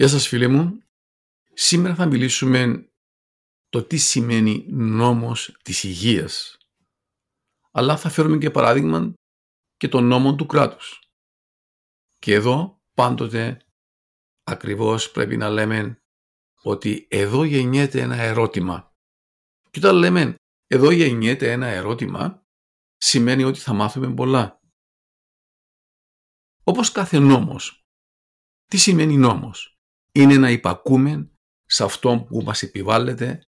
Γεια σας φίλε μου. Σήμερα θα μιλήσουμε το τι σημαίνει νόμος της υγείας. Αλλά θα φέρουμε και παράδειγμα και τον νόμο του κράτους. Και εδώ πάντοτε ακριβώς πρέπει να λέμε ότι εδώ γεννιέται ένα ερώτημα. Και όταν λέμε εδώ γεννιέται ένα ερώτημα, σημαίνει ότι θα μάθουμε πολλά. Όπως κάθε νόμος. Τι σημαίνει νόμος; Είναι να υπακούμε σε αυτό που μας επιβάλλεται.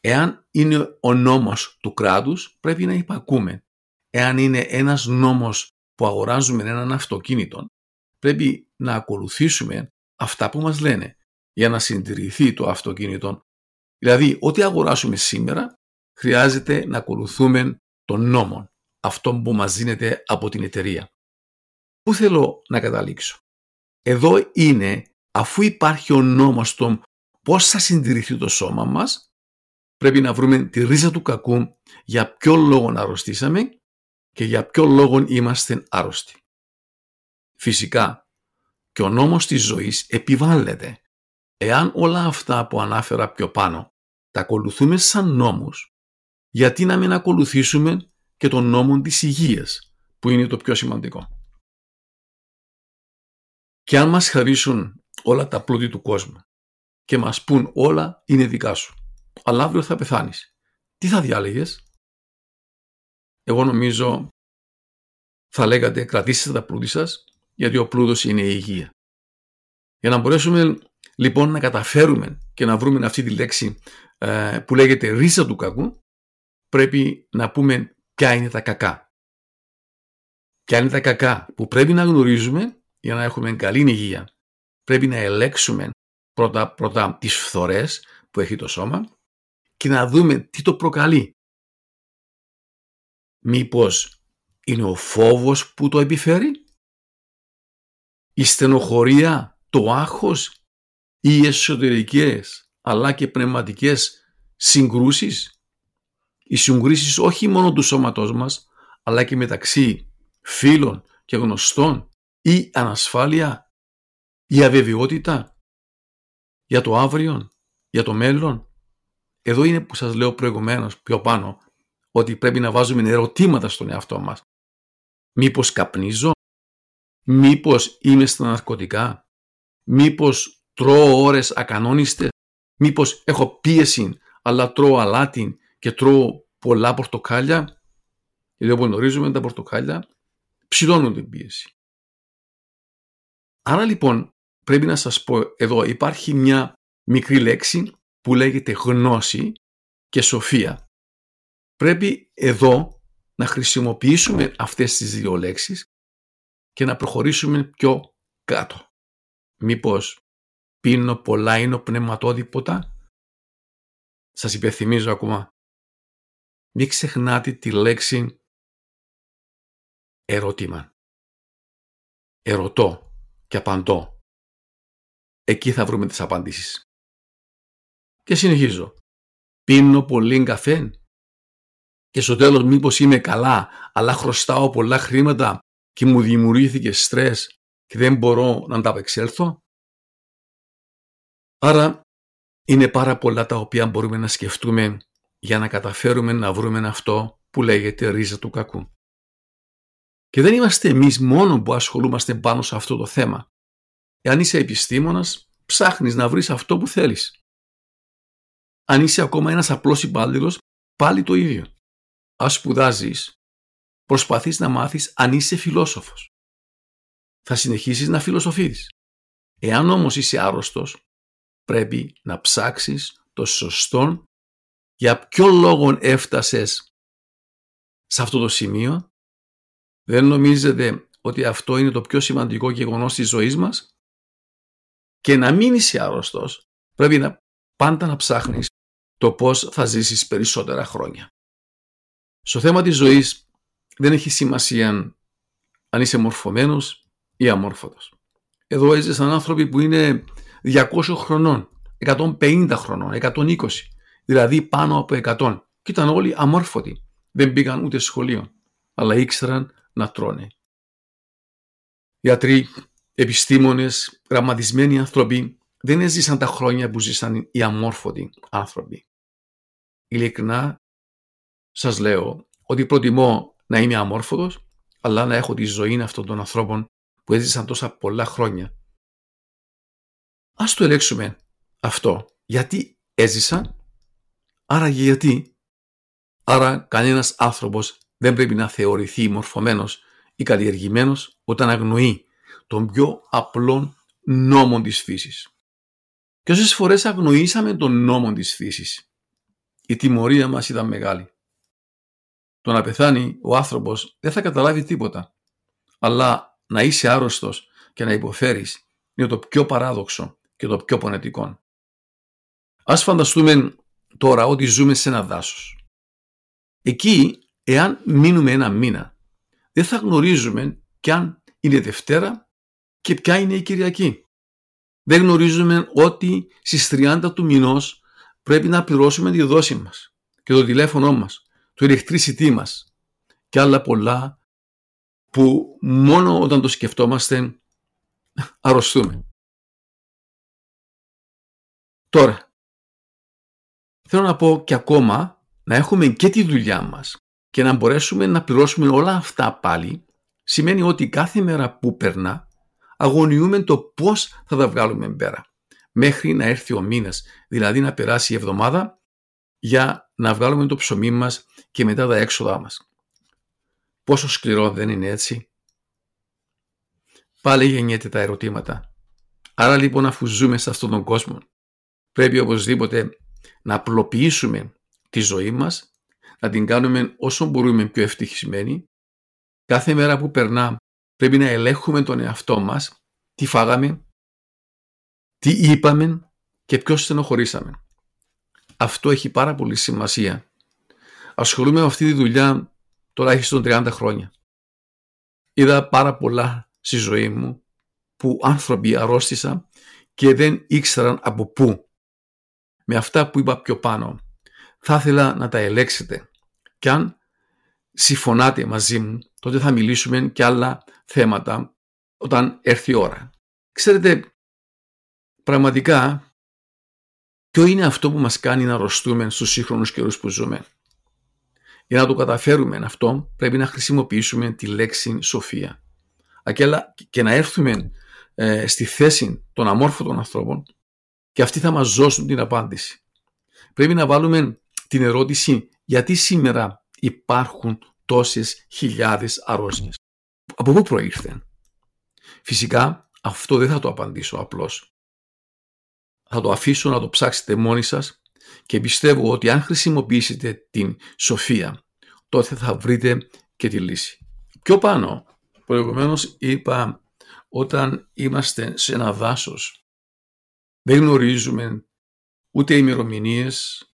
Εάν είναι ο νόμος του κράτους, πρέπει να υπακούμε. Εάν είναι ένας νόμος που αγοράζουμε έναν αυτοκίνητο, πρέπει να ακολουθήσουμε αυτά που μας λένε για να συντηρηθεί το αυτοκίνητο. Δηλαδή, ό,τι αγοράσουμε σήμερα, χρειάζεται να ακολουθούμε τον νόμο, αυτό που μας δίνεται από την εταιρεία. Πού θέλω να καταλήξω; Εδώ είναι αφού υπάρχει ο νόμος των πώς θα συντηρηθεί το σώμα μας, πρέπει να βρούμε τη ρίζα του κακού για ποιο λόγο αρρωστήσαμε και για ποιο λόγο είμαστε άρρωστοι. Φυσικά, και ο νόμος της ζωής επιβάλλεται. Εάν όλα αυτά που ανάφερα πιο πάνω τα ακολουθούμε σαν νόμους, γιατί να μην ακολουθήσουμε και τον νόμο της υγείας, που είναι το πιο σημαντικό. Και αν μας χαρίσουν όλα τα πλούτη του κόσμου και μας πούν όλα είναι δικά σου. Αλλά αύριο θα πεθάνεις. Τι θα διάλεγες; Εγώ νομίζω θα λέγατε κρατήστε τα πλούτη σας γιατί ο πλούτος είναι η υγεία. Για να μπορέσουμε λοιπόν να καταφέρουμε και να βρούμε αυτή τη λέξη ε, που λέγεται ρίζα του κακού πρέπει να πούμε ποια είναι τα κακά. Ποια είναι τα κακά που πρέπει να γνωρίζουμε για να έχουμε καλή υγεία πρέπει να ελέξουμε πρώτα, πρώτα τις φθορές που έχει το σώμα και να δούμε τι το προκαλεί. Μήπως είναι ο φόβος που το επιφέρει, η στενοχωρία, το άγχος ή οι εσωτερικές αλλά και πνευματικές συγκρούσεις; Οι συγκρούσεις όχι μόνο του σώματός μας αλλά και μεταξύ φίλων και γνωστών ή ανασφάλεια η αβεβαιότητα για το αύριο, για το μέλλον. Εδώ είναι που σας λέω προηγουμένως πιο πάνω ότι πρέπει να βάζουμε ερωτήματα στον εαυτό μας. Μήπως καπνίζω, μήπως είμαι στα ναρκωτικά, μήπως τρώω ώρες ακανόνιστες, μήπως έχω πίεση αλλά τρώω αλάτι και τρώω πολλά πορτοκάλια, γιατί όπως γνωρίζουμε τα πορτοκάλια ψηλώνουν την πίεση. Άρα λοιπόν πρέπει να σας πω εδώ υπάρχει μια μικρή λέξη που λέγεται γνώση και σοφία. Πρέπει εδώ να χρησιμοποιήσουμε αυτές τις δύο λέξεις και να προχωρήσουμε πιο κάτω. Μήπως πίνω πολλά είναι ο πνευματόδη ποτά. Σας υπενθυμίζω ακόμα. Μην ξεχνάτε τη λέξη ερώτημα. Ερωτώ και απαντώ. Εκεί θα βρούμε τις απαντήσεις. Και συνεχίζω. Πίνω πολύ καφέ και στο τέλος μήπως είμαι καλά αλλά χρωστάω πολλά χρήματα και μου δημιουργήθηκε στρες και δεν μπορώ να ανταπεξέλθω. Άρα είναι πάρα πολλά τα οποία μπορούμε να σκεφτούμε για να καταφέρουμε να βρούμε αυτό που λέγεται ρίζα του κακού. Και δεν είμαστε εμείς μόνο που ασχολούμαστε πάνω σε αυτό το θέμα. Εάν είσαι επιστήμονας, ψάχνεις να βρεις αυτό που θέλεις. Αν είσαι ακόμα ένας απλός υπάλληλος, πάλι το ίδιο. Ας σπουδάζεις, προσπαθείς να μάθεις αν είσαι φιλόσοφος. Θα συνεχίσεις να φιλοσοφείς. Εάν όμως είσαι άρρωστος, πρέπει να ψάξεις το σωστό για ποιο λόγο έφτασες σε αυτό το σημείο. Δεν νομίζετε ότι αυτό είναι το πιο σημαντικό γεγονός της ζωής μας; Και να μην είσαι άρρωστος, πρέπει να πάντα να ψάχνεις το πώς θα ζήσεις περισσότερα χρόνια. Στο θέμα της ζωής δεν έχει σημασία αν είσαι μορφωμένος ή αμόρφωτος. Εδώ έζησαν άνθρωποι που είναι 200 χρονών, 150 χρονών, 120, δηλαδή πάνω από 100 και ήταν όλοι αμόρφωτοι. Δεν πήγαν ούτε σχολείο, αλλά ήξεραν να τρώνε. Γιατροί, επιστήμονες, γραμματισμένοι άνθρωποι δεν έζησαν τα χρόνια που ζήσαν οι αμόρφωτοι άνθρωποι. Ειλικρινά σας λέω ότι προτιμώ να είμαι αμόρφωτος αλλά να έχω τη ζωή αυτών των ανθρώπων που έζησαν τόσα πολλά χρόνια. Ας το ελέγξουμε αυτό. Γιατί έζησαν, άρα γιατί; Άρα κανένας άνθρωπος δεν πρέπει να θεωρηθεί μορφωμένος ή καλλιεργημένος όταν αγνοεί τον πιο απλό νόμο της φύσης. Και όσες φορές αγνοήσαμε τον νόμο της φύσης, η τιμωρία μας ήταν μεγάλη. Το να πεθάνει ο άνθρωπος δεν θα καταλάβει τίποτα. Αλλά να είσαι άρρωστος και να υποφέρεις είναι το πιο παράδοξο και το πιο πονετικό. Ας φανταστούμε τώρα ότι ζούμε σε ένα δάσος. Εκεί, εάν μείνουμε ένα μήνα, δεν θα γνωρίζουμε κι αν είναι Δευτέρα και ποια είναι η Κυριακή; Δεν γνωρίζουμε ότι στις 30 του μηνός πρέπει να πληρώσουμε τη δόση μας και το τηλέφωνο μας το ηλεκτρίσιτή μας και άλλα πολλά που μόνο όταν το σκεφτόμαστε αρρωστούμε. Τώρα, θέλω να πω και ακόμα να έχουμε και τη δουλειά μας και να μπορέσουμε να πληρώσουμε όλα αυτά πάλι σημαίνει ότι κάθε μέρα που περνά αγωνιούμε το πώς θα τα βγάλουμε πέρα μέχρι να έρθει ο μήνας, δηλαδή να περάσει η εβδομάδα για να βγάλουμε το ψωμί μας και μετά τα έξοδά μας. Πόσο σκληρό δεν είναι έτσι; Πάλι γεννιέται τα ερωτήματα. Άρα λοιπόν αφού ζούμε σε αυτόν τον κόσμο πρέπει οπωσδήποτε να απλοποιήσουμε τη ζωή μας, να την κάνουμε όσο μπορούμε πιο ευτυχισμένη. Κάθε μέρα που περνά πρέπει να ελέγχουμε τον εαυτό μας, τι φάγαμε, τι είπαμε και ποιος στενοχωρήσαμε. Αυτό έχει πάρα πολύ σημασία ασχολούμαι με αυτή τη δουλειά τουλάχιστον 30 χρόνια. Είδα πάρα πολλά στη ζωή μου που άνθρωποι αρρώστησαν και δεν ήξεραν από πού. Με αυτά που είπα πιο πάνω, θα ήθελα να τα ελέξετε και αν συμφωνάτε μαζί μου, τότε θα μιλήσουμε και άλλα θέματα όταν έρθει η ώρα. Ξέρετε, πραγματικά, ποιο είναι αυτό που μας κάνει να αρρωστούμε στους σύγχρονους καιρούς που ζούμε; Για να το καταφέρουμε αυτό πρέπει να χρησιμοποιήσουμε τη λέξη σοφία. Και να έρθουμε ε, στη θέση των αμόρφωτων ανθρώπων και αυτοί θα μας δώσουν την απάντηση. Πρέπει να βάλουμε την ερώτηση γιατί σήμερα υπάρχουν τόσες χιλιάδες αρρώστιες. Από πού προήρθεν; Φυσικά αυτό δεν θα το απαντήσω απλώς. Θα το αφήσω να το ψάξετε μόνοι σας και πιστεύω ότι αν χρησιμοποιήσετε την σοφία, τότε θα βρείτε και τη λύση. Πιο πάνω, προηγουμένως είπα, όταν είμαστε σε ένα δάσος, δεν γνωρίζουμε ούτε ημερομηνίες,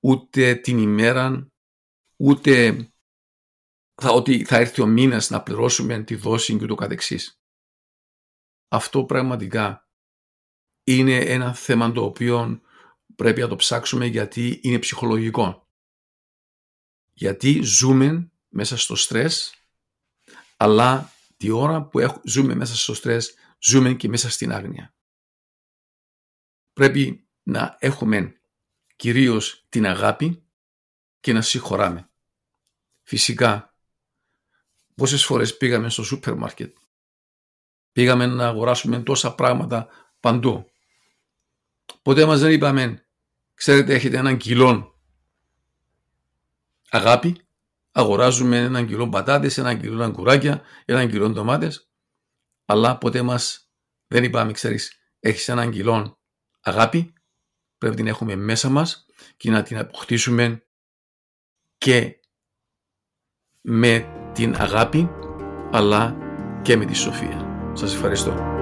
ούτε την ημέρα, ούτε θα, ότι θα έρθει ο μήνας να πληρώσουμε τη δόση και το καθεξής. Αυτό πραγματικά είναι ένα θέμα το οποίο πρέπει να το ψάξουμε γιατί είναι ψυχολογικό. Γιατί ζούμε μέσα στο στρες, αλλά τη ώρα που ζούμε μέσα στο στρες, ζούμε και μέσα στην άγνοια. Πρέπει να έχουμε κυρίως την αγάπη και να συγχωράμε. Φυσικά, Πόσες φορές πήγαμε στο σούπερ μάρκετ. Πήγαμε να αγοράσουμε τόσα πράγματα παντού. Ποτέ μας δεν είπαμε, ξέρετε έχετε έναν κιλό αγάπη, αγοράζουμε έναν κιλό πατάτες, έναν κιλό αγκουράκια, έναν κιλό ντομάτες, αλλά ποτέ μας δεν είπαμε, ξέρεις, έχεις έναν κιλό αγάπη, πρέπει να την έχουμε μέσα μας και να την αποκτήσουμε και με την αγάπη αλλά και με τη σοφία. Σας ευχαριστώ.